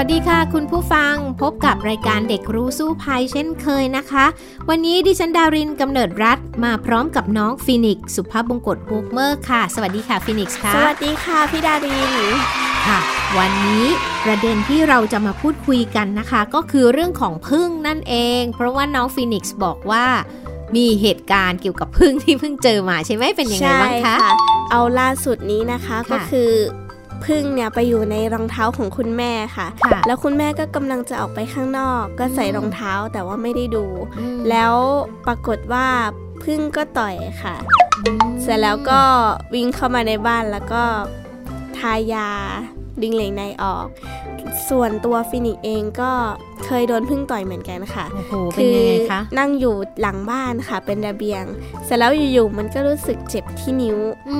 สวัสดีค่ะ คุณผู้ฟังพบกับรายการเด็กรู้สู้ภัยเช่นเคยนะคะ วันนี้ดิฉันดารินกำเนิดรัฐมาพร้อมกับน้องฟินิกซ์สุภาพบงกตฮุกเมอร์ค่ะ สวัสดีค่ะฟินิกส์ค่ะ สวัสดีค่ะพี่ดารินค่ะวันนี้ประเด็นที่เราจะมาพูดคุยกันนะคะ ก็คือเรื่องของผึ้งนั่นเอง เพราะว่าน้องฟินิกส์บอกว่ามีเหตุการณ์เกี่ยวกับผึ้งที่เพิ่งเจอมาใช่ไหมเป็นยังไงบ้างคะใช่เอาล่าสุดนี้นะคะค่ะก็คือ พึ่งเนี่ยไปอยู่ในรองเท้าของคุณแม่ค่ะค่ะแล้วคุณแม่ก็กำลังจะออกไปข้างนอก ก็ใส่อืมรองเท้าแต่ว่าไม่ได้ดูอืมแล้วปรากฏว่าพึ่งก็ต่อยค่ะ เสร็จแล้วก็วิ่งเข้ามาในบ้านแล้วก็ทายา ดึงเหลงในออก ส่วนตัวฟินิกซ์เองก็เคยโดนพึ่งต่อยเหมือนกันค่ะโอ้โหเป็นยังไงคะนั่งอยู่หลังบ้านค่ะ เป็นระเบียง เสร็จแล้วอยู่ๆมันก็รู้สึกเจ็บที่นิ้ว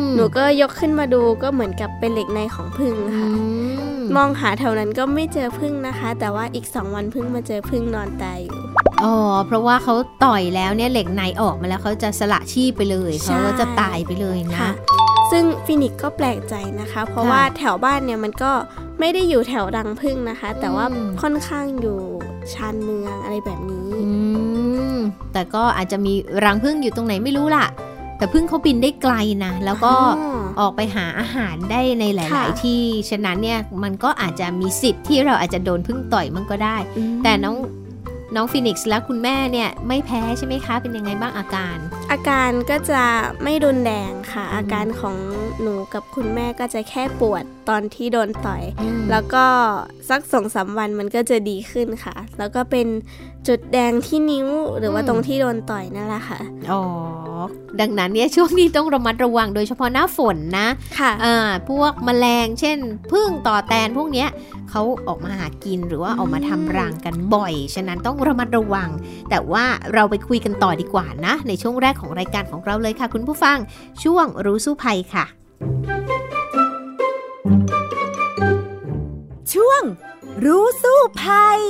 มหนูก็ยกขึ้นมาดูก็เหมือนกับเป็นเหล็กในของพึ่งอืค่ะมมองหาแถวนั้นก็ไม่เจอพึ่งนะคะ แต่ว่าอีกสองวันพึ่งมาเจอพึ่งนอนตายอยู่อ๋อเพราะว่าเขาต่อยแล้วเนี่ยเหล็กในออกมาแล้วเขาจะสละชีพไปเลยใช่เขาก็จะตายไปเลยนะค่ะ ซึ่งฟินิกซ์ก็แปลกใจนะคะ เพราะค่ะว่าแถวบ้านเนี่ยมันก็ไม่ได้อยู่แถวรังพึ่งนะคะ แต่ว่าอืมค่อนข้างอยู่ชานเมืองอะไรแบบนี้อืมแต่ก็อาจจะมีรังพึ่งอยู่ตรงไหนไม่รู้ล่ะ แต่พึ่งเขาบินได้ไกลนะแล้วก็อ๋อออกไปหาอาหารได้ในหลายค่ะๆที่ฉะนั้นเนี่ยมันก็อาจจะมีสิทธิ์ที่เราอาจจะโดนพึ่งต่อยมันก็ได้อืมแต่น้องน้องฟินิกซ์และคุณแม่เนี่ยไม่แพ้ใช่ไหมคะ เป็นยังไงบ้างอาการ อาการก็จะไม่รุนแรงค่ะอืมอาการของหนูกับคุณแม่ก็จะแค่ปวดตอนที่โดนต่อยอืมแล้วก็สักสองสามวันมันก็จะดีขึ้นค่ะ แล้วก็เป็นจุดแดงที่นิ้วหรือว่าตรงที่โดนต่อยนั่นแหละค่ะ อ๋อ ดังนั้นเนี่ยช่วงนี้ต้องระมัดระวังโดยเฉพาะหน้าฝนนะ ค่ะอ่าพวกแมลงเช่นพึ่งต่อแตนพวกเนี้ยเขาออกมาหากินหรือว่าอืมออกมาทำรังกันบ่อย ฉะนั้นต้องระมัดระวัง แต่ว่าเราไปคุยกันต่อดีกว่านะ ในช่วงแรกของรายการของเราเลยค่ะ คุณผู้ฟัง ช่วงรู้สู้ภัยค่ะ ช่วงรู้สู้ภัย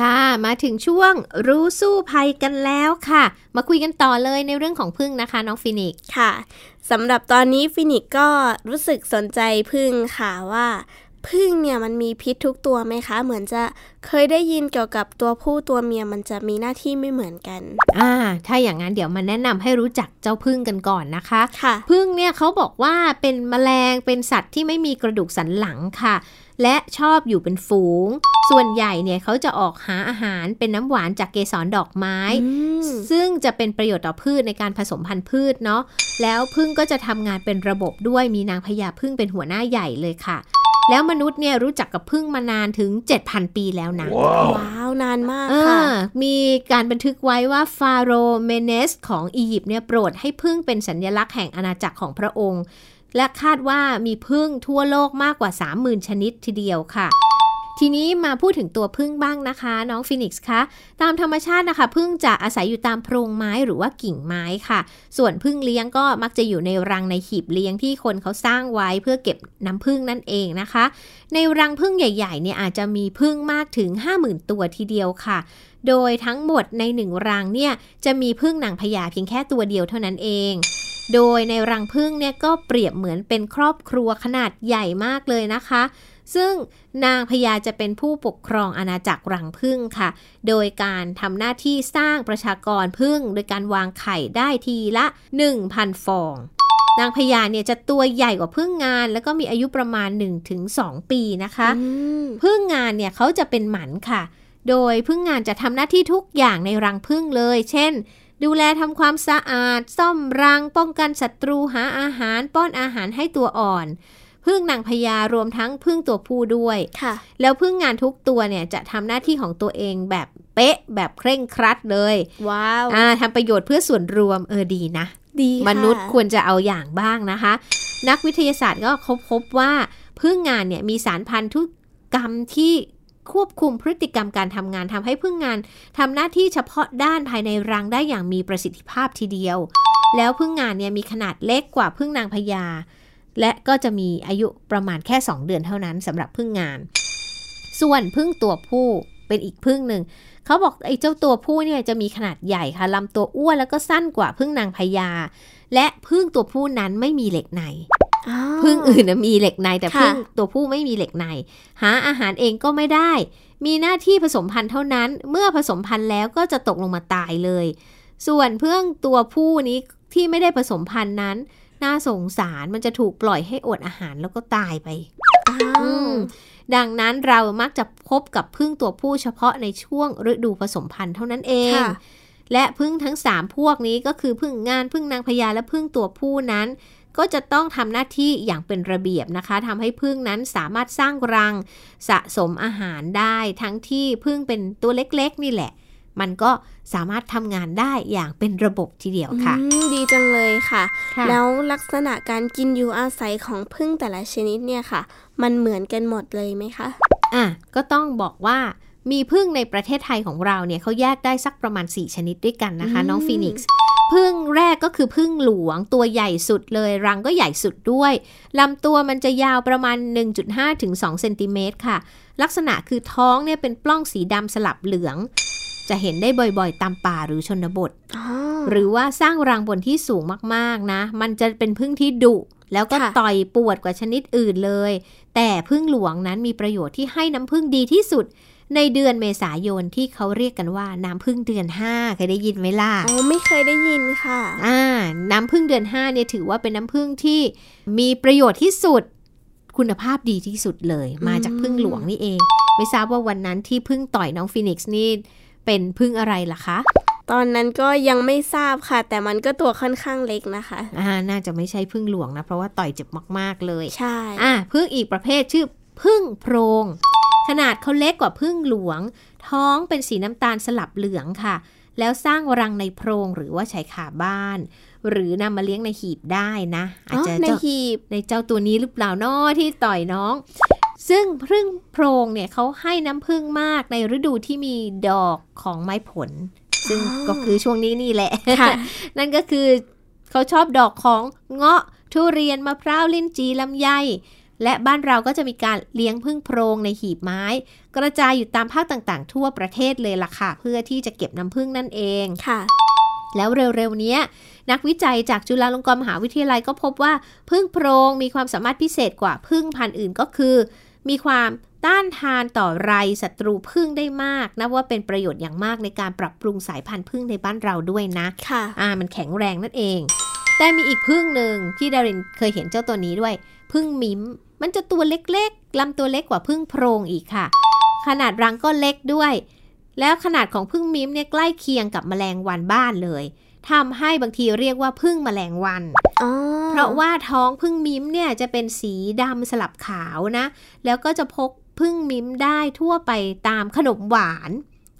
ค่ะมาถึงช่วงรู้สู้ภัยกันแล้วค่ะ มาคุยกันต่อเลยในเรื่องของผึ้งนะคะ น้องฟินิกซ์ค่ะสำหรับตอนนี้ฟินิกซ์ก็รู้สึกสนใจผึ้งค่ะว่า ผึ้งเนี่ยมันมีพิษทุกตัวไหมคะ เหมือนจะเคยได้ยินเกี่ยวกับตัวผู้ตัวเมียมันจะมีหน้าที่ไม่เหมือนกัน อ่า ถ้าอย่างนั้นเดี๋ยวมาแนะนำให้รู้จักเจ้าพึ่งกันก่อนนะคะค่ะพึ่งเนี่ยเขาบอกว่าเป็นแมลงเป็นสัตว์ที่ไม่มีกระดูกสันหลังค่ะ และชอบอยู่เป็นฝูง ส่วนใหญ่เนี่ยเขาจะออกหาอาหารเป็นน้ำหวานจากเกสรดอกไม้อืมซึ่งจะเป็นประโยชน์ต่อพืชในการผสมพันธุ์พืชเนาะแล้วพึ่งก็จะทำงานเป็นระบบด้วยมีนางพญาพึ่งเป็นหัวหน้าใหญ่เลยค่ะ แล้วมนุษย์เนี่ยรู้จักกับพึ่งมานานถึง 7,000 ปีแล้วนะว้าว นานมากเอค่ะอมีการบันทึกไว้ว่าฟาโรห์เมเนสของอียิปต์เนี่ยโปรดให้พึ่งเป็นสัญลักษณ์แห่งอาณาจักรของพระองค์ และคาดว่ามีพึ่งทั่วโลกมากกว่า 30,000 ชนิดทีเดียวค่ะ ทีนี้มาพูดถึงตัวพึ่งบ้างนะคะ น้องฟินิกส์คะตามธรรมชาตินะคะพึ่งจะอาศัยอยู่ตามโพรงไม้หรือว่ากิ่งไม้ค่ะ ส่วนพึ่งเลี้ยงก็มักจะอยู่ในรังในหีบเลี้ยงที่คนเขาสร้างไว้เพื่อเก็บน้ำพึ่งนั่นเองนะคะ ในรังพึ่งใหญ่ๆเนี่ยอาจจะมีพึ่งมากถึง 50,000 ตัวทีเดียวค่ะโดยทั้งหมดในหนึ่งรังเนี่ยจะมีพึ่งหนางพญาเพียงแค่ตัวเดียวเท่านั้นเอง โดยในรังพึ่งเนี่ยก็เปรียบเหมือนเป็นครอบครัวขนาดใหญ่มากเลยนะคะ ซึ่งนางพญาจะเป็นผู้ปกครองอาณาจักรรังพึ่งค่ะ โดยการทำหน้าที่สร้างประชากรพึ่ง โดยการวางไข่ได้ทีละ 1,000 ฟอง นางพญาเนี่ยจะตัวใหญ่กว่าพึ่งงาน แล้วก็มีอายุประมาณ 1-2 ปีนะคะอืมพึ่งงานเนี่ยเขาจะเป็นหมันค่ะ โดยพึ่งงานจะทำหน้าที่ทุกอย่างในรังพึ่งเลย เช่นดูแลทำความสะอาด ซ่อมรัง ป้องกันศัตรูหาอาหาร ป้อนอาหารให้ตัวอ่อน พึ่งนางพญารวมทั้งพึ่งตัวผู้ด้วยค่ะ แล้วพึ่งงานทุกตัวเนี่ยจะทำหน้าที่ของตัวเองแบบเป๊ะแบบเคร่งครัดเลย ว้าวอ่าทำประโยชน์เพื่อส่วนรวมเออดีนะ ดีค่ะมนุษย์ควรจะเอาอย่างบ้างนะคะ นักวิทยาศาสตร์ก็ค้นพบว่าพึ่งงานเนี่ยมีสารพันธุกรรมที่ควบคุมพฤติกรรมการทำงานทำให้พึ่งงานทำหน้าที่เฉพาะด้านภายในรังได้อย่างมีประสิทธิภาพทีเดียว แล้วพึ่งงานเนี่ยมีขนาดเล็กกว่าพึ่งนางพญา และก็จะมีอายุประมาณแค่ 2 เดือนเท่านั้นสำหรับพึ่งงาน ส่วนพึ่งตัวผู้เป็นอีกพึ่งหนึ่งเขาบอกไอ้เจ้าตัวผู้เนี่ยจะมีขนาดใหญ่ค่ะลำตัวอ้วนแล้วก็สั้นกว่าพึ่งนางพญาและพึ่งตัวผู้นั้นไม่มีเหล็กในพึ่งอื่นมีเหล็กในแต่พึ่งตัวผู้ไม่มีเหล็กใน หาอาหารเองก็ไม่ได้ มีหน้าที่ผสมพันธุ์เท่านั้น เมื่อผสมพันธุ์แล้วก็จะตกลงมาตายเลย ส่วนพึ่งตัวผู้นี้ที่ไม่ได้ผสมพันธุ์นั้น น่าสงสารมันจะถูกปล่อยให้อดอาหารแล้วก็ตายไปดังนั้นเรามักจะพบกับพึ่งตัวผู้เฉพาะในช่วงฤดูผสมพันธุ์เท่านั้นเอง และพึ่งทั้ง 3 พวกนี้ก็คือพึ่งงานพึ่งนางพญาและพึ่งตัวผู้นั้น ก็จะต้องทำหน้าที่อย่างเป็นระเบียบนะคะทำให้พึ่งนั้นสามารถสร้างรังสะสมอาหารได้ ทั้งที่พึ่งเป็นตัวเล็กๆ นี่แหละ มันก็สามารถทำงานได้อย่างเป็นระบบทีเดียวค่ะ ดีจังเลยค่ะคะแล้วลักษณะการกินอยู่อาศัยของพึ่งแต่ละชนิดเนี่ยค่ะ มันเหมือนกันหมดเลยไหมคะอะก็ต้องบอกว่ามีพึ่งในประเทศไทยของเราเนี่ยเขาแยกได้สักประมาณ 4 ชนิดด้วยกันนะคะ น้องฟีนิกซ์พึ่งแรกก็คือพึ่งหลวงตัวใหญ่สุดเลย รังก็ใหญ่สุดด้วยลำตัวมันจะยาวประมาณ 1.5ถึง2เซนติเมตรค่ะ ลักษณะคือท้องเนี่ยเป็นปล้องสีดำสลับเหลือง จะเห็นได้บ่อยๆ ตามป่าหรือชนบท หรือว่าสร้างรังบนที่สูงมากๆนะ มันจะเป็นพึ่งที่ดุ แล้วก็ต่อยปวดกว่าชนิดอื่นเลย แต่พึ่งหลวงนั้นมีประโยชน์ที่ให้น้ำพึ่งดีที่สุด ในเดือนเมษายนที่เขาเรียกกันว่าน้ำพึ่งเดือน5เคยได้ยินไหมล่ะอ๋อไม่เคยได้ยินค่ะอ่าน้ำพึ่งเดือน5เนี่ยถือว่าเป็นน้ำพึ่งที่มีประโยชน์ที่สุดคุณภาพดีที่สุดเลย มาจากพึ่งหลวงนี่เอง ไม่ทราบว่าวันนั้นที่พึ่งต่อยน้องฟินิกซ์นี่ เป็นพึ่งอะไรล่ะคะ ตอนนั้นก็ยังไม่ทราบค่ะ แต่มันก็ตัวค่อนข้างเล็กนะคะอ่าน่าจะไม่ใช่พึ่งหลวงนะ เพราะว่าต่อยเจ็บมาก ๆ เลย ใช่อ่าพึ่งอีกประเภทชื่อพึ่งโพรง ขนาดเขาเล็กกว่าพึ่งหลวง ท้องเป็นสีน้ำตาลสลับเหลืองค่ะ แล้วสร้างรังในโพรงหรือว่าชายคาบ้าน หรือนำมาเลี้ยงในหีบได้นะ อาจจะในหีบในเจ้าตัวนี้หรือเปล่าน้อที่ต่อยน้อง ซึ่งพึ่งโพรงเนี่ยเขาให้น้ำพึ่งมากในฤดูที่มีดอกของไม้ผล ซึ่งก็คือช่วงนี้นี่แหละ นั่นก็คือเขาชอบดอกของเงาะทุเรียนมะพร้าวลิ้นจีลำไย และบ้านเราก็จะมีการเลี้ยงพึ่งโพรงในหีบไม้ กระจายอยู่ตามภาคต่างๆ ทั่วประเทศเลยล่ะค่ะ เพื่อที่จะเก็บน้ำพึ่งนั่นเองค่ะ แล้วเร็วๆนี้นักวิจัยจากจุฬาลงกรณ์มหาวิทยาลัยก็พบว่าพึ่งโพรงมีความสามารถพิเศษกว่าพึ่งพันธุ์อื่นก็คือ มีความต้านทานต่อไรศัตรูพึ่งได้มากนับว่าเป็นประโยชน์อย่างมากในการปรับปรุงสายพันธุ์พึ่งในบ้านเราด้วยนะค่ะอ่ามันแข็งแรงนั่นเอง แต่มีอีกพึ่งหนึ่งที่ดารินเคยเห็นเจ้าตัวนี้ด้วย พึ่งมิ้มมันจะตัวเล็กๆลำตัวเล็กกว่าพึ่งโพรงอีกค่ะ ขนาดรังก็เล็กด้วย แล้วขนาดของพึ่งมิ้มเนี่ยใกล้เคียงกับแมลงวันบ้านเลยทำให้บางทีเรียกว่าพึ่งแมลงวัน เพราะว่าท้องพึ่งมิ้มเนี่ยจะเป็นสีดำสลับขาวนะ แล้วก็จะพกพึ่งมิ้มได้ทั่วไปตามขนมหวาน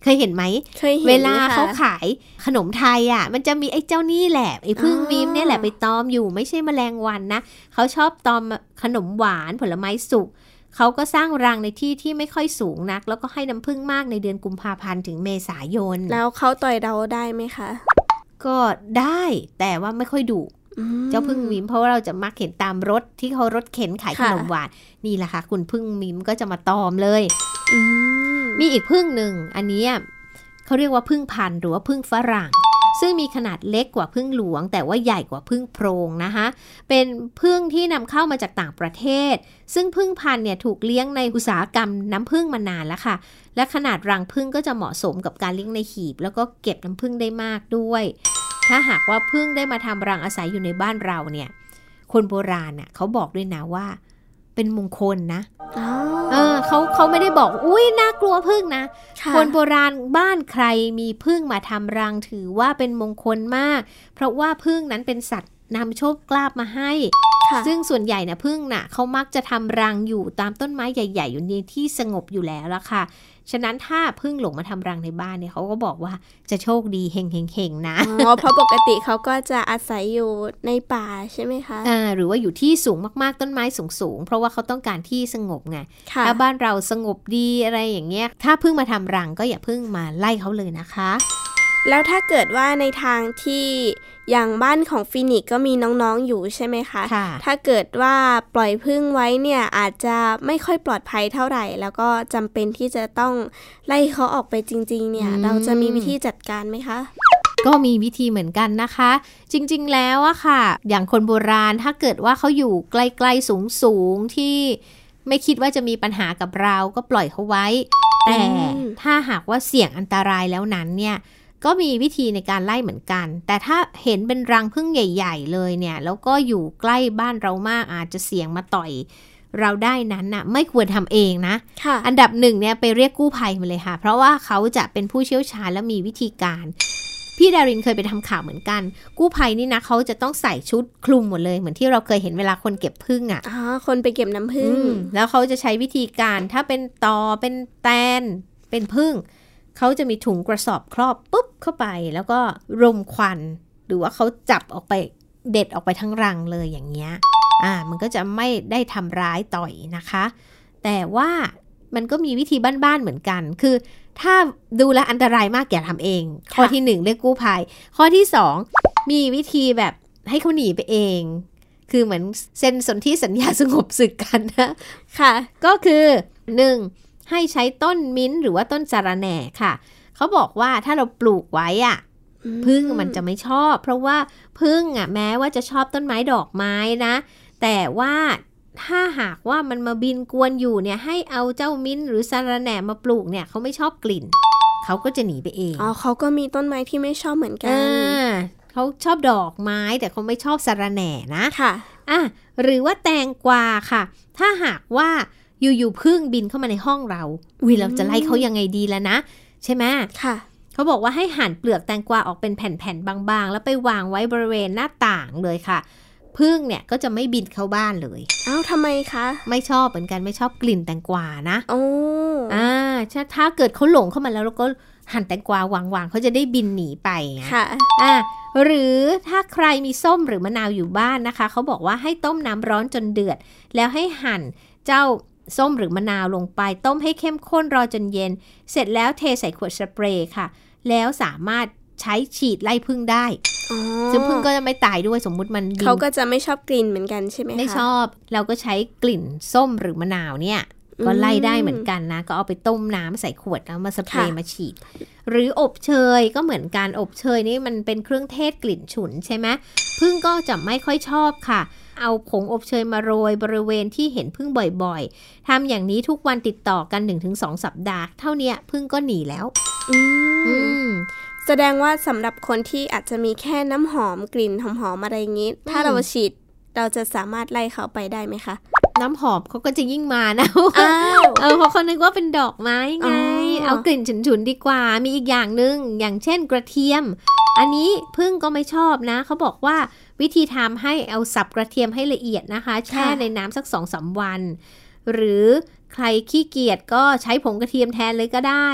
เคยเห็นไหมเคยเห็นเวลาเขาขายขนมไทยอะ มันจะมีไอ้เจ้านี่แหละไอ้พึ่งมิมเนี่ยแหละไปตอมอยู่ไม่ใช่แมลงวันนะเขาชอบตอมขนมหวานผลไม้สุกเขาก็สร้างรังในที่ที่ไม่ค่อยสูงนัก แล้วก็ให้น้ำพึ่งมากในเดือนกุมภาพันธ์ถึงเมษายน แล้วเขาต่อยเราได้ไหมคะ ก็ได้แต่ว่าไม่ค่อยดุ เจ้าพึ่งมิมเพราะว่าเราจะมักเห็นตามรถที่เขารถเข็นขายขนมหวานนี่แหละค่ะ คุณพึ่งมิมก็จะมาตอมเลยมีอีกพึ่งหนึ่งอันนี้เขาเรียกว่าพึ่งพันหรือว่าพึ่งฝรั่ง ซึ่งมีขนาดเล็กกว่าพึ่งหลวง แต่ว่าใหญ่กว่าพึ่งโพรงนะคะเป็นพึ่งที่นำเข้ามาจากต่างประเทศ ซึ่งพึ่งพันเนี่ยถูกเลี้ยงในอุตสาหกรรมน้ำพึ่งมานานแล้วค่ะ และขนาดรังพึ่งก็จะเหมาะสมกับการเลี้ยงในหีบ แล้วก็เก็บน้ำพึ่งได้มากด้วย ถ้าหากว่าพึ่งได้มาทำรังอาศัยอยู่ในบ้านเราเนี่ย คนโบราณเน่ยเขาบอกด้วยนะว่า เป็นมงคลนะเออเขาเขาไม่ได้บอก อุ้ยน่ากลัวพึ่งนะ คนโบราณบ้านใครมีพึ่งมาทำรังถือว่าเป็นมงคลมาก เพราะว่าพึ่งนั้นเป็นสัตว์นำโชคกลาบมาให้ ซึ่งส่วนใหญ่นะพึ่งนะ่ะเขามักจะทำรังอยู่ตามต้นไม้ใหญ่ ๆ อยู่ในที่สงบอยู่แล้วละค่ะ ฉะนั้นถ้าพึ่งหลงมาทำรังในบ้านเนี่ยเขาก็บอกว่าจะโชคดีเฮงเฮงเฮงนะอ๋อเพราะปกติเขาก็จะอาศัยอยู่ในป่าใช่ไหมคะอ่าหรือว่าอยู่ที่สูงมากๆต้นไม้สูงๆเพราะว่าเขาต้องการที่สงบไงค่ะถ้าบ้านเราสงบดีอะไรอย่างเงี้ยถ้าเพิ่งมาทำรังก็อย่าเพิ่งมาไล่เขาเลยนะคะ แล้วถ้าเกิดว่าในทางที่อย่างบ้านของฟินิกซ์ก็มีน้องๆอยู่ใช่ไหมคะค่ะถ้าเกิดว่าปล่อยพึ่งไว้เนี่ยอาจจะไม่ค่อยปลอดภัยเท่าไหร่ แล้วก็จำเป็นที่จะต้องไล่เขาออกไปจริง ๆ เนี่ยอืมเราจะมีวิธีจัดการไหมคะก็มีวิธีเหมือนกันนะคะ จริงๆแล้วอะค่ะ อย่างคนโบราณถ้าเกิดว่าเขาอยู่ใกล้ๆสูงๆที่ไม่คิดว่าจะมีปัญหากับเราก็ปล่อยเขาไว้ แต่อืมถ้าหากว่าเสี่ยงอันตรายแล้วนั้นเนี่ย ก็มีวิธีในการไล่เหมือนกัน แต่ถ้าเห็นเป็นรังพึ่งใหญ่ ๆ เลยเนี่ย แล้วก็อยู่ใกล้บ้านเรามากอาจจะเสี่ยงมาต่อยเราได้นั้นน่ะไม่ควรทำเองนะค่ะอันดับหนึ่งเนี่ยไปเรียกกู้ภัยมาเลยค่ะ เพราะว่าเขาจะเป็นผู้เชี่ยวชาญและมีวิธีการ พี่ดารินเคยไปทำข่าวเหมือนกัน กู้ภัยนี่นะเขาจะต้องใส่ชุดคลุมหมดเลยเหมือนที่เราเคยเห็นเวลาคนเก็บพึ่งอะ่ะอ๋อคนไปเก็บน้ำผึ้งอืมแล้วเขาจะใช้วิธีการถ้าเป็นตอเป็นแตนเป็นพึ่ง เขาจะมีถุงกระสอบครอบปุ๊บเข้าไป แล้วก็รมควัน หรือว่าเขาจับออกไปเด็ดออกไปทั้งรังเลยอย่างเงี้ยอ่ามันก็จะไม่ได้ทำร้ายต่อยนะคะ แต่ว่ามันก็มีวิธีบ้านๆเหมือนกัน คือ ถ้าดูแลอันตรายมากอย่าทำเอง ข้อที่หนึ่งเรียกกู้ภัย ข้อที่สองมีวิธีแบบให้เขาหนีไปเอง คือเหมือนเซ็นสนธิสัญญาสงบศึกกันนะ ค่ะ ก็คือ 1. ให้ใช้ต้นมิ้นท์หรือว่าต้นสาระแหน่ค่ะ เขาบอกว่าถ้าเราปลูกไว้อะพึ่งมันจะไม่ชอบ เพราะว่าพึ่งอะแม้ว่าจะชอบต้นไม้ดอกไม้นะ แต่ว่าถ้าหากว่ามันมาบินกวนอยู่เนี่ย ให้เอาเจ้ามิ้นท์หรือสาระแหน่มาปลูกเนี่ยเขาไม่ชอบกลิ่น เขาก็จะหนีไปเอง อ๋อเขาก็มีต้นไม้ที่ไม่ชอบเหมือนกันอ่าเขาชอบดอกไม้แต่เขาไม่ชอบสาระแหน่นะค่ะอะหรือว่าแตงกวาค่ะ ถ้าหากว่า อยู่ๆพึ่งบินเข้ามาในห้องเราอุ้ยเราจะไล่เขายังไงดีแล้วนะ ใช่ไหมค่ะเขาบอกว่าให้หั่นเปลือกแตงกวาออกเป็นแผ่นๆบางๆ แล้วไปวางไว้บริเวณหน้าต่างเลยค่ะพึ่งเนี่ยก็จะไม่บินเข้าบ้านเลยเอ้าทำไมคะ ไม่ชอบเหมือนกันไม่ชอบกลิ่นแตงกวานะโอ้อ่าถ้าถ้าเกิดเขาหลงเข้ามาแล้วเราก็หั่นแตงกวาวางๆเขาจะได้บินหนีไปไงค่ะอะหรือถ้าใครมีส้มหรือมะนาวอยู่บ้านนะคะ เขาบอกว่าให้ต้มน้ำร้อนจนเดือด แล้วให้หั่นเจ้า ส้มหรือมะนาวลงไปต้มให้เข้มข้นรอจนเย็น เสร็จแล้วเทใส่ขวดสเปรย์ค่ะ แล้วสามารถใช้ฉีดไล่พึ่งได้อ๋อซึ่งพึ่งก็จะไม่ตายด้วยสมมุติมันบินเขาก็จะไม่ชอบกลิ่นเหมือนกันใช่ไหมคะไม่ชอบ เราก็ใช้กลิ่นส้มหรือมะนาวเนี่ย ก็ไล่ได้เหมือนกันนะ ก็เอาไปต้มน้ำใส่ขวดแล้วมาสเปรย์ค่ะมาฉีด หรืออบเชยก็เหมือนกันอบเชยนี่มันเป็นเครื่องเทศกลิ่นฉุนใช่ไหมพึ่งก็จะไม่ค่อยชอบค่ะ เอาผงอบเชยมาโรยบริเวณที่เห็นพึ่งบ่อยๆทำอย่างนี้ทุกวันติดต่อกัน 1-2 สัปดาห์ เท่าเนี้ยพึ่งก็หนีแล้วอืมอืมแสดงว่าสำหรับคนที่อาจจะมีแค่น้ำหอมกลิ่นหอมๆอะไรอย่างนี้ ถ้าอืมเราฉีดเราจะสามารถไล่เขาไปได้ไหมคะน้ำหอมเขาก็จะยิ่งมานะอ้าวเออเพราะเขานึกว่าเป็นดอกไม้ไงอ๋อเอากลิ่นฉุนๆดีกว่า มีอีกอย่างหนึ่งอย่างเช่นกระเทียม อันนี้พึ่งก็ไม่ชอบนะ เขาบอกว่า วิธีทำให้เอาสับกระเทียมให้ละเอียดนะคะ แช่ในน้ำสักสองสามวัน หรือใครขี้เกียจก็ใช้ผงกระเทียมแทนเลยก็ได้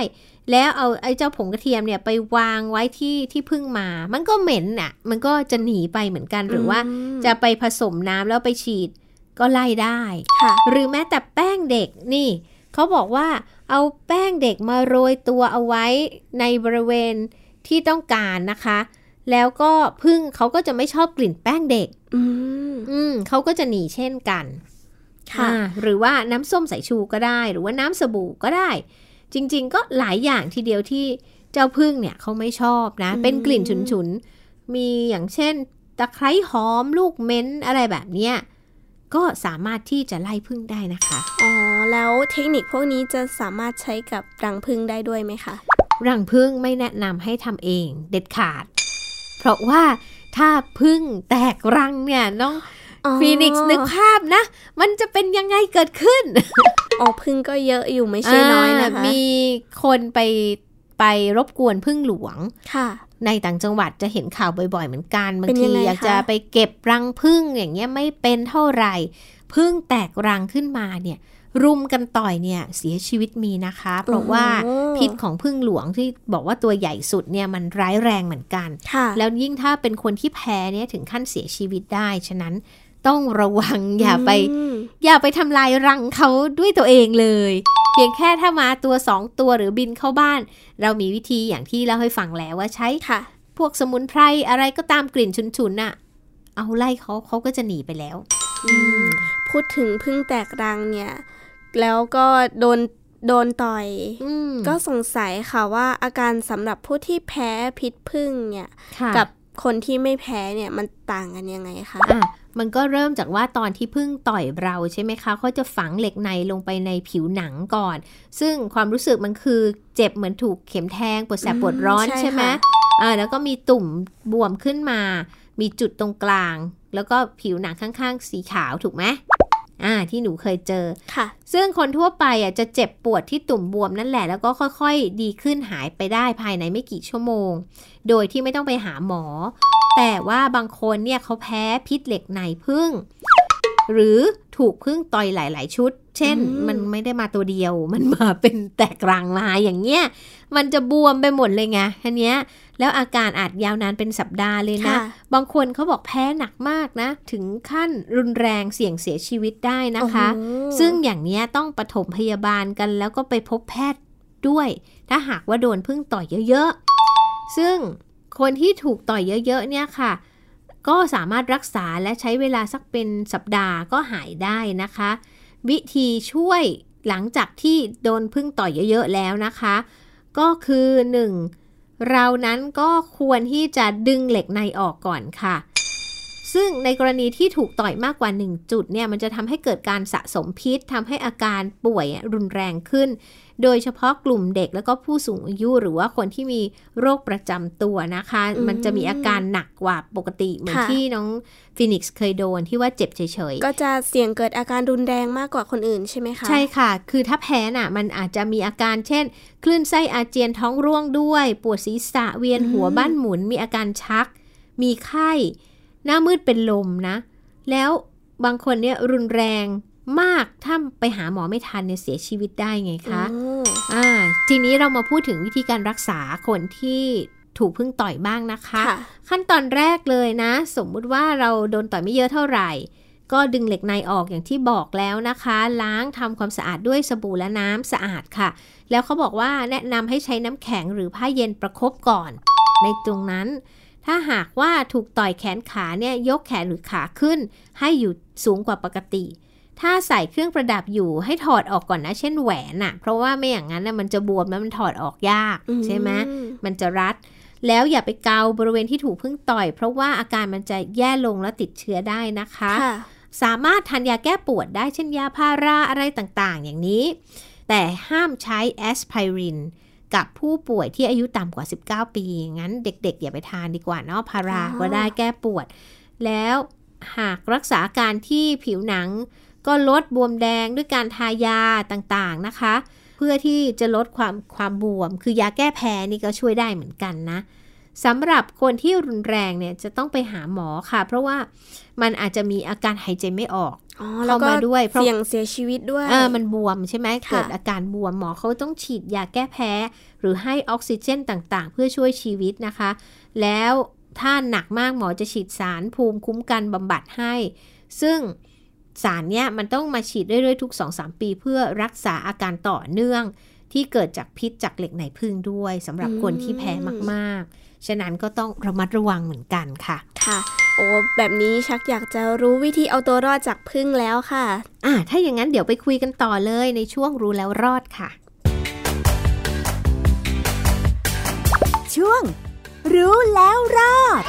แล้วเอาไอ้เจ้าผงกระเทียมเนี่ยไปวางไว้ที่ที่พึ่งมา มันก็เหม็นอะ มันก็จะหนีไปเหมือนกันหรือว่ามจะไปผสมน้ำแล้วไปฉีดก็ไล่ได้ค่ะหรือแม้แต่แป้งเด็กนี่ เขาบอกว่าเอาแป้งเด็กมาโรยตัวเอาไว้ในบริเวณที่ต้องการนะคะ แล้วก็พึ่งเขาก็จะไม่ชอบกลิ่นแป้งเด็ก อืมอืมเขาก็จะหนีเช่นกัน ค่ะอ่าหรือว่าน้ำส้มสายชูก็ได้ หรือว่าน้ำสบู่ก็ได้ จริง ๆ ก็หลายอย่างทีเดียวที่เจ้าพึ่งเนี่ยเขาไม่ชอบนะ เป็นกลิ่นฉุนๆ มีอย่างเช่น ตะไคร้หอมลูกเม้นอะไรแบบเนี้ยก็สามารถที่จะไล่พึ่งได้นะคะ อ๋อ แล้วเทคนิคพวกนี้จะสามารถใช้กับรังผึ้งได้ด้วยไหมคะ รังพึ่งไม่แนะนำให้ทำเอง เด็ดขาดเพ ราะว่าถ้าพึ่งแตกรังเนี่ยน้องอ๋อฟีนิกซ์นึกภาพนะ มันจะเป็นยังไงเกิดขึ้นอ๋อพึ่งก็เยอะอยู่ไม่ใช่น้อยนะคะามีคนไปไปรบกวนพึ่งหลวงค่ะในต่างจังหวัดจะเห็นข่าวบ่อยๆ เหมือนกันบางเป็นยัทีงไงอยากคะจะไปเก็บรังพึ่งอย่างเงี้ยไม่เป็นเท่าไหร่พึ่งแตกรังขึ้นมาเนี่ย รุมกันต่อยเนี่ยเสียชีวิตมีนะคะ เพราะว่าโอ้พิษของพึ่งหลวงที่บอกว่าตัวใหญ่สุดเนี่ยมันร้ายแรงเหมือนกันค่ะแล้วยิ่งถ้าเป็นคนที่แพ้เนี่ยถึงขั้นเสียชีวิตได้ ฉะนั้นต้องระวังอย่าไปมอย่าไปทำลายรังเขาด้วยตัวเองเลย เพียงแค่ถ้ามาตัวสองตัวหรือบินเข้าบ้าน เรามีวิธีอย่างที่เล่าให้ฟังแล้วว่าใช้ค่ะ พวกสมุนไพรอะไรก็ตามกลิ่นฉุนๆน่ะ เอาไล่เขาเขาก็จะหนีไปแล้วอืมพูดถึงพึ่งแตกรังเนี่ย แล้วก็โดนโดนต่อยอืมก็สงสัยค่ะว่าอาการสำหรับผู้ที่แพ้พิษพึ่งเนี่ยค่ะกับคนที่ไม่แพ้เนี่ยมันต่างกันยังไงคะอะมันก็เริ่มจากว่าตอนที่พึ่งต่อยเราใช่ไหมคะเขาจะฝังเหล็กในลงไปในผิวหนังก่อน ซึ่งความรู้สึกมันคือเจ็บเหมือนถูกเข็มแทงปวดแสบอืมปวดร้อนใช่ใช่ไหมค่ะอ่าแล้วก็มีตุ่มบวมขึ้นมา มีจุดตรงกลาง แล้วก็ผิวหนังข้างๆ สีขาวถูกไหม อ่าที่หนูเคยเจอค่ะ ซึ่งคนทั่วไปอะจะเจ็บปวดที่ตุ่มบวมนั่นแหละ แล้วก็ค่อยๆ ดีขึ้นหายไปได้ภายในไม่กี่ชั่วโมง โดยที่ไม่ต้องไปหาหมอ แต่ว่าบางคนเนี่ยเขาแพ้พิษเหล็กในพึ่ง หรือถูกพึ่งต่อยหลาย ๆ ชุด เช่นอืมมันไม่ได้มาตัวเดียว มันมาเป็นแตกรังมาอย่างเงี้ย มันจะบวมไปหมดเลยไงอันเนี้ย แล้วอาการอาจยาวนานเป็นสัปดาห์เลยนะค่ะบางคนเขาบอกแพ้หนักมากนะ ถึงขั้นรุนแรงเสี่ยงเสียชีวิตได้นะคะโอ้โหซึ่งอย่างเนี้ยต้องปฐมพยาบาลกันแล้วก็ไปพบแพทย์ด้วย ถ้าหากว่าโดนพึ่งต่อยเยอะๆ ซึ่งคนที่ถูกต่อยเยอะๆ เนี่ยค่ะ ก็สามารถรักษาและใช้เวลาสักเป็นสัปดาห์ก็หายได้นะคะ วิธีช่วยหลังจากที่โดนพึ่งต่อยเยอะ ๆ แล้วนะคะ ก็คือ 1. เรานั้นก็ควรที่จะดึงเหล็กในออกก่อนค่ะ ซึ่งในกรณีที่ถูกต่อยมากกว่า 1 จุดเนี่ยมันจะทำให้เกิดการสะสมพิษทำให้อาการป่วยรุนแรงขึ้น โดยเฉพาะกลุ่มเด็กแล้วก็ผู้สูงอายุหรือว่าคนที่มีโรคประจำตัวนะคะอืมมันจะมีอาการหนักกว่าปกติเหมือนค่ะที่น้องฟินิกซ์เคยโดนที่ว่าเจ็บเฉยๆ ก็จะเสี่ยงเกิดอาการรุนแรงมากกว่าคนอื่นใช่ไหมคะ ใช่ค่ะ คือถ้าแพ้น่ะ มันอาจจะมีอาการเช่น คลื่นไส้อาเจียนท้องร่วงด้วย ปวดศีรษะเวียนหัวอืมบ้านหมุน มีอาการชัก มีไข้ หน้ามืดเป็นลมนะ แล้วบางคนเนี่ยรุนแรงมากถ้าไปหาหมอไม่ทันเนี่ยเสียชีวิตได้ไงคะโอ้อ่าทีนี้เรามาพูดถึงวิธีการรักษาคนที่ถูกพึ่งต่อยบ้างนะคะค่ะขั้นตอนแรกเลยนะ สมมุติว่าเราโดนต่อยไม่เยอะเท่าไหร่ ก็ดึงเหล็กในออกอย่างที่บอกแล้วนะคะ ล้างทำความสะอาดด้วยสบู่และน้ำสะอาดค่ะ แล้วเขาบอกว่าแนะนำให้ใช้น้ำแข็งหรือผ้าเย็นประคบก่อน ในตรงนั้น ถ้าหากว่าถูกต่อยแขนขาเนี่ยยกแขนหรือขาขึ้น ให้อยู่สูงกว่าปกติ ถ้าใส่เครื่องประดับอยู่ให้ถอดออกก่อนนะ เช่นแหวนน่ะเพราะว่าไม่อย่างนั้นน่ะมันจะบวมแล้วมันถอดออกยาก ใช่ไหมมันจะรัด แล้วอย่าไปเกาบริเวณที่ถูกพึ่งต่อย เพราะว่าอาการมันจะแย่ลงและติดเชื้อได้นะคะค่ะสามารถทานยาแก้ปวดได้เช่นยาพาราอะไรต่างๆ อย่างนี้ แต่ห้ามใช้แอสไพรินกับผู้ป่วยที่อายุต่ำกว่า 19 ปี งั้นเด็กๆ อย่าไปทานดีกว่าเนาะพาราอ๋อก็ได้แก้ปวด แล้วหากรักษาอาการที่ผิวหนัง ก็ลดบวมแดงด้วยการทายาต่างๆนะคะ เพื่อที่จะลดความความบวม คือยาแก้แพ้นี่ก็ช่วยได้เหมือนกันนะสำหรับคนที่รุนแรงเนี่ยจะต้องไปหาหมอค่ะ เพราะว่ามันอาจจะมีอาการหายใจไม่ออกอ๋อเข้าแล้วก็มาด้วยเพราะเสี่ยงเสียชีวิตด้วยเออมันบวมใช่ไหมค่ะเกิดอาการบวมหมอเขาต้องฉีดยาแก้แพ้ หรือให้ออกซิเจนต่างๆ เพื่อช่วยชีวิตนะคะ แล้วถ้าหนักมากหมอจะฉีดสารภูมิคุ้มกันบำบัดให้ ซึ่ง สารเนี้ยมันต้องมาฉีดเรื่อยๆทุก 2-3 ปีเพื่อรักษาอาการต่อเนื่อง ที่เกิดจากพิษจากเหล็กไหนพึ่งด้วยสำหรับคนที่แพ้มากๆ ฉะนั้นก็ต้องระมัดระวังเหมือนกันค่ะ ค่ะ โอ้แบบนี้ชักอยากจะรู้วิธีเอาตัวรอดจากพึ่งแล้วค่ะ อะถ้าอย่างนั้นเดี๋ยวไปคุยกันต่อเลยในช่วงรู้แล้วรอดค่ะ ช่วง รู้แล้วรอด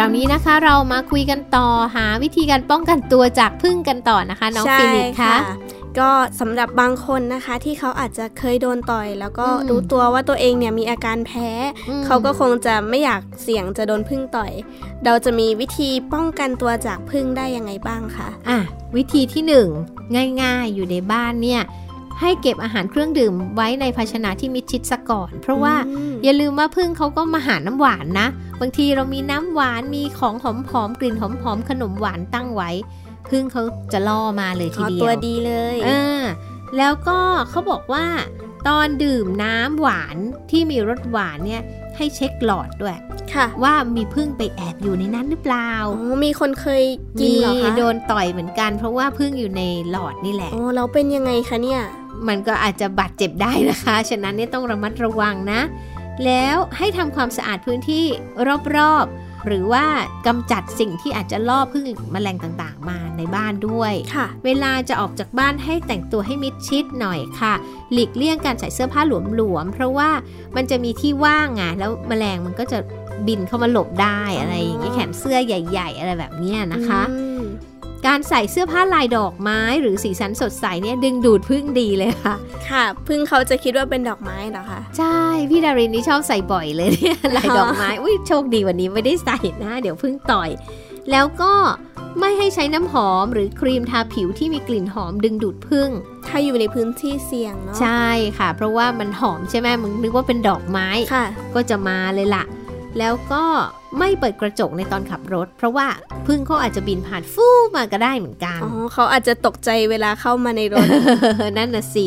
คราวนี้นะคะเรามาคุยกันต่อหาวิธีการป้องกันตัวจากพึ่งกันต่อนะคะ น้องใช่ฟิลิปค่ะก็สำหรับบางคนนะคะที่เขาอาจจะเคยโดนต่อย แล้วก็อืมรู้ตัวว่าตัวเองเนี่ยมีอาการแพ้อืมเขาก็คงจะไม่อยากเสี่ยงจะโดนพึ่งต่อย เราจะมีวิธีป้องกันตัวจากพึ่งได้ยังไงบ้างคะอะวิธีที่หนึ่งง่าย ๆ อยู่ในบ้านเนี่ย ให้เก็บอาหารเครื่องดื่มไว้ในภาชนะที่มิดชิดซะก่อน เพราะว่าอืมอย่าลืมว่าพึ่งเขาก็มาหาน้ำหวานนะ บางทีเรามีน้ำหวานมีของหอมๆกลิ่นหอมๆขนมหวานตั้งไว้ พึ่งเขาจะล่อมาเลยทีอ๋อเดียวตัวดีเลยอ่าแล้วก็เขาบอกว่า ตอนดื่มน้ำหวานที่มีรสหวานเนี่ยให้เช็คหลอดด้วยค่ะ ว่ามีพึ่งไปแอบอยู่ในนั้นหรือเปล่าอ๋อมีคนเคยกินมีเหรอคะโดนต่อยเหมือนกัน เพราะว่าพึ่งอยู่ในหลอดนี่แหละอ๋อเราเป็นยังไงคะเนี่ย มันก็อาจจะบาดเจ็บได้นะคะ ฉะนั้นเนี่ยต้องระมัดระวังนะ แล้วให้ทำความสะอาดพื้นที่รอบๆ หรือว่ากำจัดสิ่งที่อาจจะล่อพึ่งแมลงต่างๆ มาในบ้านด้วยค่ะเวลาจะออกจากบ้านให้แต่งตัวให้มิดชิดหน่อยค่ะ หลีกเลี่ยงการใส่เสื้อผ้าหลวมๆ เพราะว่ามันจะมีที่ว่างไงแล้วแมลงมันก็จะบินเข้ามาหลบได้อะไรอย่างเงี้ยแขนเสื้อใหญ่ ๆ อะไรแบบเนี้ยนะคะอืม การใส่เสื้อผ้าลายดอกไม้ หรือสีสันสดใสเนี่ยดึงดูดพึ่งดีเลยค่ะ ค่ะ พึ่งเขาจะคิดว่าเป็นดอกไม้เหรอคะใช่ พี่ดารินนี่ชอบใส่บ่อยเลยเนี่ยลายดอกไม้อุ้ยโชคดีวันนี้ไม่ได้ใส่นะ เดี๋ยวพึ่งต่อย แล้วก็ไม่ให้ใช้น้ำหอมหรือครีมทาผิวที่มีกลิ่นหอมดึงดูดพึ่ง ถ้าอยู่ในพื้นที่เสี่ยงเนาะใช่ค่ะ เพราะว่ามันหอมใช่ไหมมึงนึกว่าเป็นดอกไม้ค่ะก็จะมาเลยล่ะ แล้วก็ไม่เปิดกระจกในตอนขับรถ เพราะว่าพึ่งเขาอาจจะบินผ่านฟู่มาก็ได้เหมือนกัน อ๋อเขาอาจจะตกใจเวลาเข้ามาในรถ นั่นน่ะสิ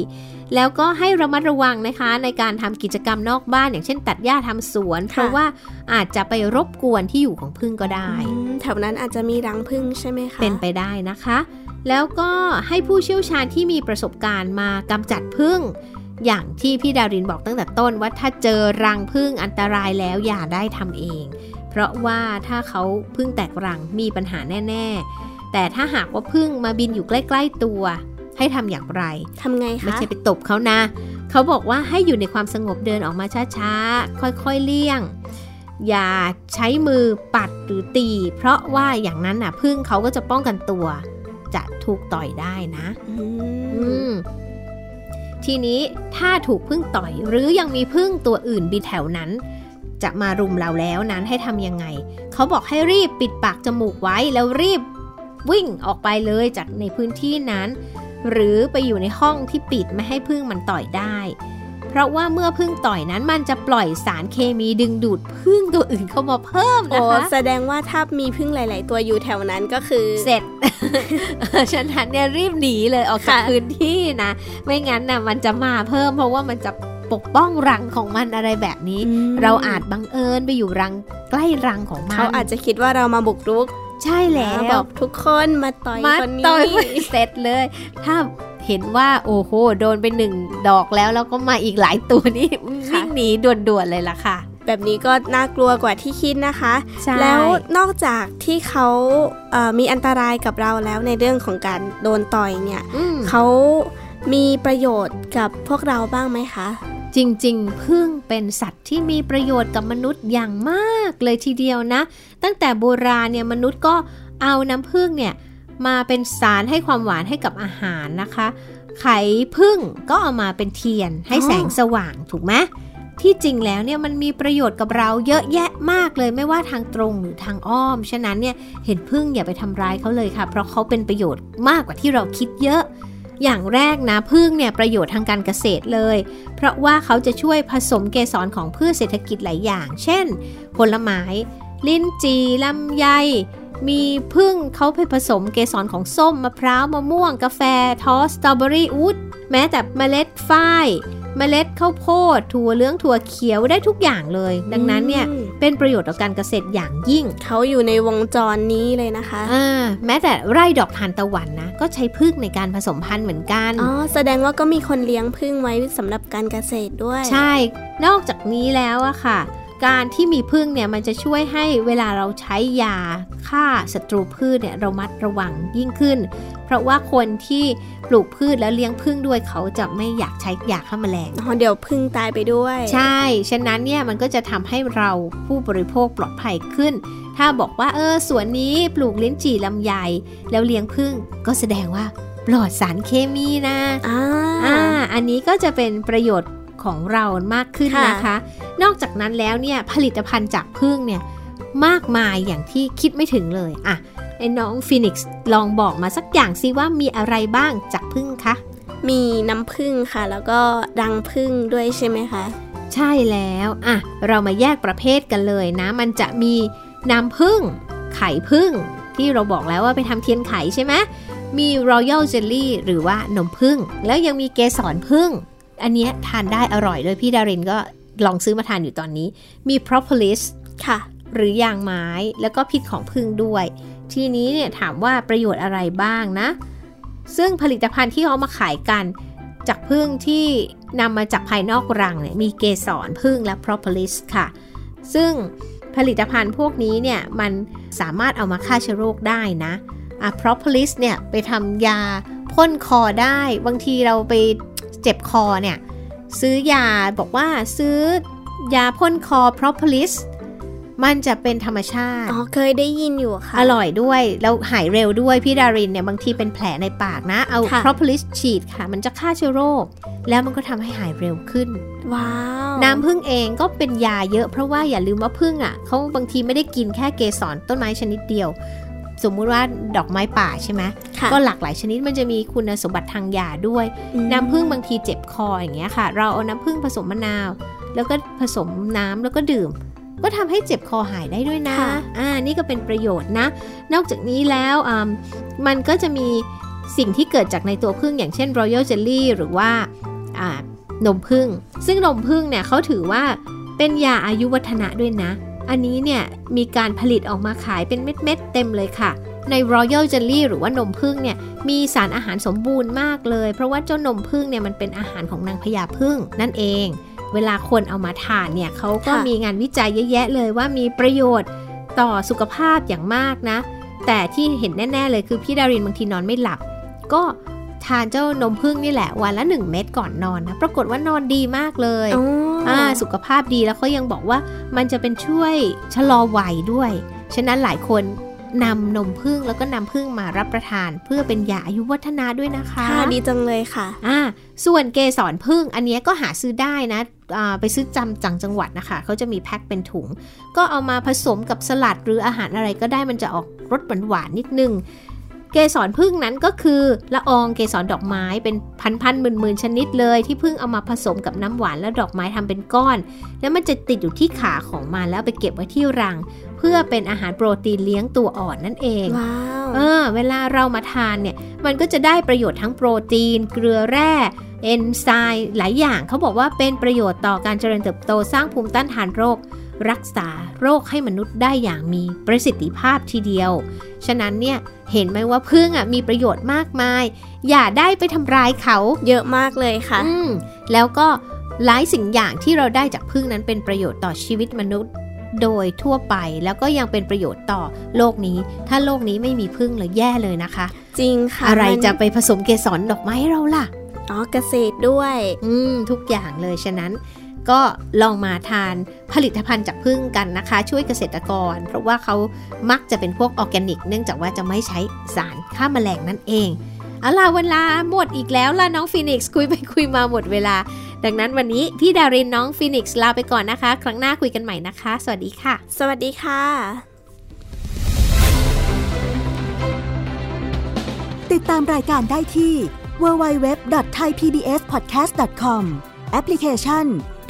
แล้วก็ให้ระมัดระวังนะคะ ในการทำกิจกรรมนอกบ้านอย่างเช่น ตัดหญ้าทำสวน เพราะว่าอาจจะไปรบกวนที่อยู่ของพึ่งก็ได้อืมแถวนั้นอาจจะมีรังพึ่งใช่ไหมคะ เป็นไปได้นะคะ แล้วก็ให้ผู้เชี่ยวชาญที่มีประสบการณ์มากำจัดพึ่ง อย่างที่พี่ดารินบอกตั้งแต่ต้นว่าถ้าเจอรังพึ่งอันตรายแล้วอย่าได้ทำเอง เพราะว่าถ้าเขาพึ่งแตกรังมีปัญหาแน่ ๆ แต่ถ้าหากว่าพึ่งมาบินอยู่ใกล้ ๆ ตัว ให้ทำอย่างไรทำไงคะไม่ใช่ไปตบเขานะ เขาบอกว่าให้อยู่ในความสงบเดินออกมาช้าๆค่อยๆเลี่ยงอย่าใช้มือปัดหรือตี เพราะว่าอย่างนั้นน่ะพึ่งเขาก็จะป้องกันตัว จะถูกต่อยได้นะอือืมม ทีนี้ถ้าถูกพึ่งต่อยหรือยังมีพึ่งตัวอื่นบินแถวนั้น จะมารุมเราแล้วนั้นให้ทำยังไง เขาบอกให้รีบปิดปากจมูกไว้แล้วรีบวิ่งออกไปเลยจากในพื้นที่นั้น หรือไปอยู่ในห้องที่ปิดไม่ให้พึ่งมันต่อยได้ เพราะว่าเมื่อพึ่งต่อยนั้นมันจะปล่อยสารเคมีดึงดูดพึ่งตัวอื่นเข้ามาเพิ่มโอ้นะคะแสดงว่าถ้ามีพึ่งหลาย ๆ ตัวอยู่แถวนั้นก็คือเสร็จฉะนั้นเนี่ยรีบหนีเลยออกจากค่ะพื้นที่นะ ไม่งั้นน่ะมันจะมาเพิ่ม เพราะว่ามันจะปกป้องรังของมันอะไรแบบนี้อืมเราอาจบังเอิญไปอยู่รังใกล้รังของมันเขาอาจจะคิดว่าเรามาบุกรุก ใช่แล้บวอกทุกคนมาต่อยมาคนนี้ต่อยเสร็จเลย ถ้า เห็นว่าโอ้โหโดนไปหนึ่งดอกแล้วแล้วก็มาอีกหลายตัวนี่วิ่งหนีด่วนๆเลยล่ะค่ะ แบบนี้ก็น่ากลัวกว่าที่คิดนะคะใช่แล้วนอกจากที่เขาเอ่อมีอันตรายกับเราแล้วในเรื่องของการโดนต่อยเนี่ยอืมเขามีประโยชน์กับพวกเราบ้างไหมคะจริงๆพึ่งเป็นสัตว์ที่มีประโยชน์กับมนุษย์อย่างมากเลยทีเดียวนะ ตั้งแต่โบราณเนี่ยมนุษย์ก็เอาน้ำพึ่งเนี่ย มาเป็นสารให้ความหวานให้กับอาหารนะคะ ไข่พึ่งก็เอามาเป็นเทียนให้แสงสว่างถูกไหมที่จริงแล้วเนี่ยมันมีประโยชน์กับเราเยอะแยะมากเลยไม่ว่าทางตรงหรือทางอ้อม ฉะนั้นเนี่ยเห็นพึ่งอย่าไปทำร้ายเขาเลยค่ะ เพราะเขาเป็นประโยชน์มากกว่าที่เราคิดเยอะ อย่างแรกนะพึ่งเนี่ยประโยชน์ทางการเกษตรเลย เพราะว่าเขาจะช่วยผสมเกสรของพืชเศรษฐกิจหลายอย่าง เช่น ผลไม้ ลิ้นจีลำไย มีพึ่งเขาไปผสมเกสรของส้มมะพร้าวมะม่วง กาแฟ ทอสสตรอเบอรี่อูดแม้แต่เมล็ดฝ้ายเมล็ดข้าวโพดถั่วเหลืองถั่วเขียวได้ทุกอย่างเลย ดังนั้นเนี่ยอืมเป็นประโยชน์ต่อการเกษตรอย่างยิ่ง เขาอยู่ในวงจรนี้เลยนะคะอ่าแม้แต่ไร่ดอกทานตะวันนะ ก็ใช้พึ่งในการผสมพันธุ์เหมือนกันอ๋อแสดงว่าก็มีคนเลี้ยงพึ่งไว้สำหรับการเกษตรด้วย ใช่ นอกจากนี้แล้วอะค่ะ การที่มีพึ่งเนี่ยมันจะช่วยให้เวลาเราใช้ยาฆ่าศัตรูพืชเนี่ยเรามัดระวังยิ่งขึ้น เพราะว่าคนที่ปลูกพืชแล้วเลี้ยงพึ่งด้วยเขาจะไม่อยากใช้ยาฆ่าแมลงอ๋อเดี๋ยวพึ่งตายไปด้วย ใช่ ฉะนั้นเนี่ยมันก็จะทำให้เราผู้บริโภคปลอดภัยขึ้น ถ้าบอกว่าเออสวนนี้ปลูกลิ้นจี่ลำไยแล้วเลี้ยงพึ่งก็แสดงว่าปลอดสารเคมีนะอ่าอ่าอันนี้ก็จะเป็นประโยชน์ ของเรามากขึ้นค่ะนะคะ นอกจากนั้นแล้วเนี่ยผลิตภัณฑ์จากพึ่งเนี่ยมากมายอย่างที่คิดไม่ถึงเลยอะไอ้น้องฟินิกซ์ลองบอกมาสักอย่างสิว่ามีอะไรบ้างจากพึ่งคะมีน้ำผึ้งค่ะ แล้วก็รังผึ้งด้วยใช่ไหมคะ ใช่แล้วอะเรามาแยกประเภทกันเลยนะ มันจะมีน้ำผึ้งไข่ผึ้งที่เราบอกแล้วว่าไปทำเทียนไขใช่ไหมมี Royal Jelly หรือว่านมผึ้งแล้วยังมีเกสรผึ้ง อันเนี้ยทานได้อร่อยเลยพี่ดารินก็ลองซื้อมาทานอยู่ตอนนี้ มี Propolis ค่ะ หรือยางไม้แล้วก็พิษของผึ้งด้วย ทีนี้เนี่ยถามว่าประโยชน์อะไรบ้างนะ ซึ่งผลิตภัณฑ์ที่เขามาขายกัน จากผึ้งที่นำมาจากภายนอกรังเนี่ยมีเกสรผึ้งและ propolis ค่ะ ซึ่งผลิตภัณฑ์พวกนี้เนี่ยมันสามารถเอามาฆ่าเชื้อโรคได้นะอะ propolis เนี่ยไปทำยาพ่นคอได้ บางทีเราไป เจ็บคอเนี่ย ซื้อยาบอกว่าซื้อยาพ่นคอ propolis มันจะเป็นธรรมชาติ อ๋อ เคยได้ยินอยู่ค่ะ อร่อยด้วย แล้วหายเร็วด้วย พี่ดารินเนี่ย บางทีเป็นแผลในปากนะ เอาค่ะ propolis ฉีดค่ะ มันจะฆ่าเชื้อโรค แล้วมันก็ทำให้หายเร็วขึ้น ว้าว น้ำผึ้งเองก็เป็นยาเยอะเพราะว่าอย่าลืมว่าผึ้งอะเขาบางทีไม่ได้กินแค่เกสรต้นไม้ชนิดเดียว สมมุติว่าดอกไม้ป่าใช่ไหมค่ะก็หลากหลายชนิดมันจะมีคุณสมบัติทางยาด้วยอืมน้ำผึ้งบางทีเจ็บคออย่างเงี้ยค่ะ เราเอาน้ำผึ้งผสมมะนาว แล้วก็ผสมน้ำแล้วก็ดื่ม ก็ทำให้เจ็บคอหายได้ด้วยนะค่ะอ่านี่ก็เป็นประโยชน์นะ นอกจากนี้แล้วอ่ามันก็จะมีสิ่งที่เกิดจากในตัวผึ้งอย่างเช่น Royal Jelly หรือว่าอ่านมผึ้งซึ่งนมผึ้งเนี่ยเขาถือว่าเป็นยาอายุวัฒนะด้วยนะ อันนี้เนี่ยมีการผลิตออกมาขายเป็นเม็ดๆเต็มเลยค่ะ ใน Royal Jelly หรือว่านมผึ้งเนี่ยมีสารอาหารสมบูรณ์มากเลย เพราะว่าเจ้านมผึ้งเนี่ยมันเป็นอาหารของนางพญาผึ้งนั่นเอง เวลาคนเอามาทานเนี่ยเขาก็มีงานวิจัยเยอะแยะเลยว่ามีประโยชน์ต่อสุขภาพอย่างมากนะ แต่ที่เห็นแน่ ๆ เลยคือพี่ดารินบางทีนอนไม่หลับ ก็ ทานเจ้านมผึ้งนี่แหละวันละ 1 เม็ดก่อนนอนนะ ปรากฏว่านอนดีมากเลยอ๋อออ่าสุขภาพดีแล้วเขายังบอกว่ามันจะเป็นช่วยชะลอวัยด้วย ฉะนั้นหลายคนนำนมผึ้งแล้วก็นำผึ้งมารับประทาน เพื่อเป็นยาอายุวัฒนะด้วยนะคะค่ะดีจังเลยค่ะอ่าส่วนเกสรพึ่งอันเนี้ยก็หาซื้อได้นะอ่าไปซื้อจำจังจังหวัดนะคะเขาจะมีแพ็คเป็นถุง ก็เอามาผสมกับสลัดหรืออาหารอะไรก็ได้มันจะออกรสหวานๆนิดนึง เกสรพึ่งนั้นก็คือละอองเกสรดอกไม้เป็นพันๆหมื่นๆชนิดเลย ที่พึ่งเอามาผสมกับน้ำหวานและดอกไม้ทำเป็นก้อน แล้วมันจะติดอยู่ที่ขาของมันแล้วเอาไปเก็บไว้ที่รัง เพื่อเป็นอาหารโปรตีนเลี้ยงตัวอ่อนนั่นเองว้าวเออเวลาเรามาทานเนี่ยมันก็จะได้ประโยชน์ทั้งโปรตีน เกลือแร่เอนไซม์หลายอย่างเขาบอกว่าเป็นประโยชน์ต่อการเจริญเติบโตสร้างภูมิต้านทานโรค รักษาโรคให้มนุษย์ได้อย่างมีประสิทธิภาพทีเดียว ฉะนั้นเนี่ยเห็นไหมว่าพึ่งอะมีประโยชน์มากมาย อย่าได้ไปทำร้ายเขาเยอะมากเลยค่ะอืมแล้วก็หลายสิ่งอย่างที่เราได้จากพึ่งนั้นเป็นประโยชน์ต่อชีวิตมนุษย์โดยทั่วไปแล้วก็ยังเป็นประโยชน์ต่อโลกนี้ ถ้าโลกนี้ไม่มีผึ้งเลยแย่เลยนะคะ จริงค่ะ อะไรมันจะไปผสมเกสรดอกไม้ให้เราล่ะ อ๋อเกษตรด้วย อืมทุกอย่างเลยฉะนั้น ก็ลองมาทานผลิตภัณฑ์จากผึ้งกันนะคะ ช่วยเกษตรกร เพราะว่าเขามักจะเป็นพวกออร์แกนิก เนื่องจากว่าจะไม่ใช้สารฆ่าแมลงนั่นเองเอาล่ะเวลาหมดอีกแล้วล่ะน้องฟีนิกซ์คุยไปคุยมาหมดเวลา ดังนั้นวันนี้พี่ดารินน้องฟีนิกซ์ลาไปก่อนนะคะ ครั้งหน้าคุยกันใหม่นะคะ สวัสดีค่ะ สวัสดีค่ะ ติดตามรายการได้ที่ www.thaipbspodcast.com แอปพลิเคชัน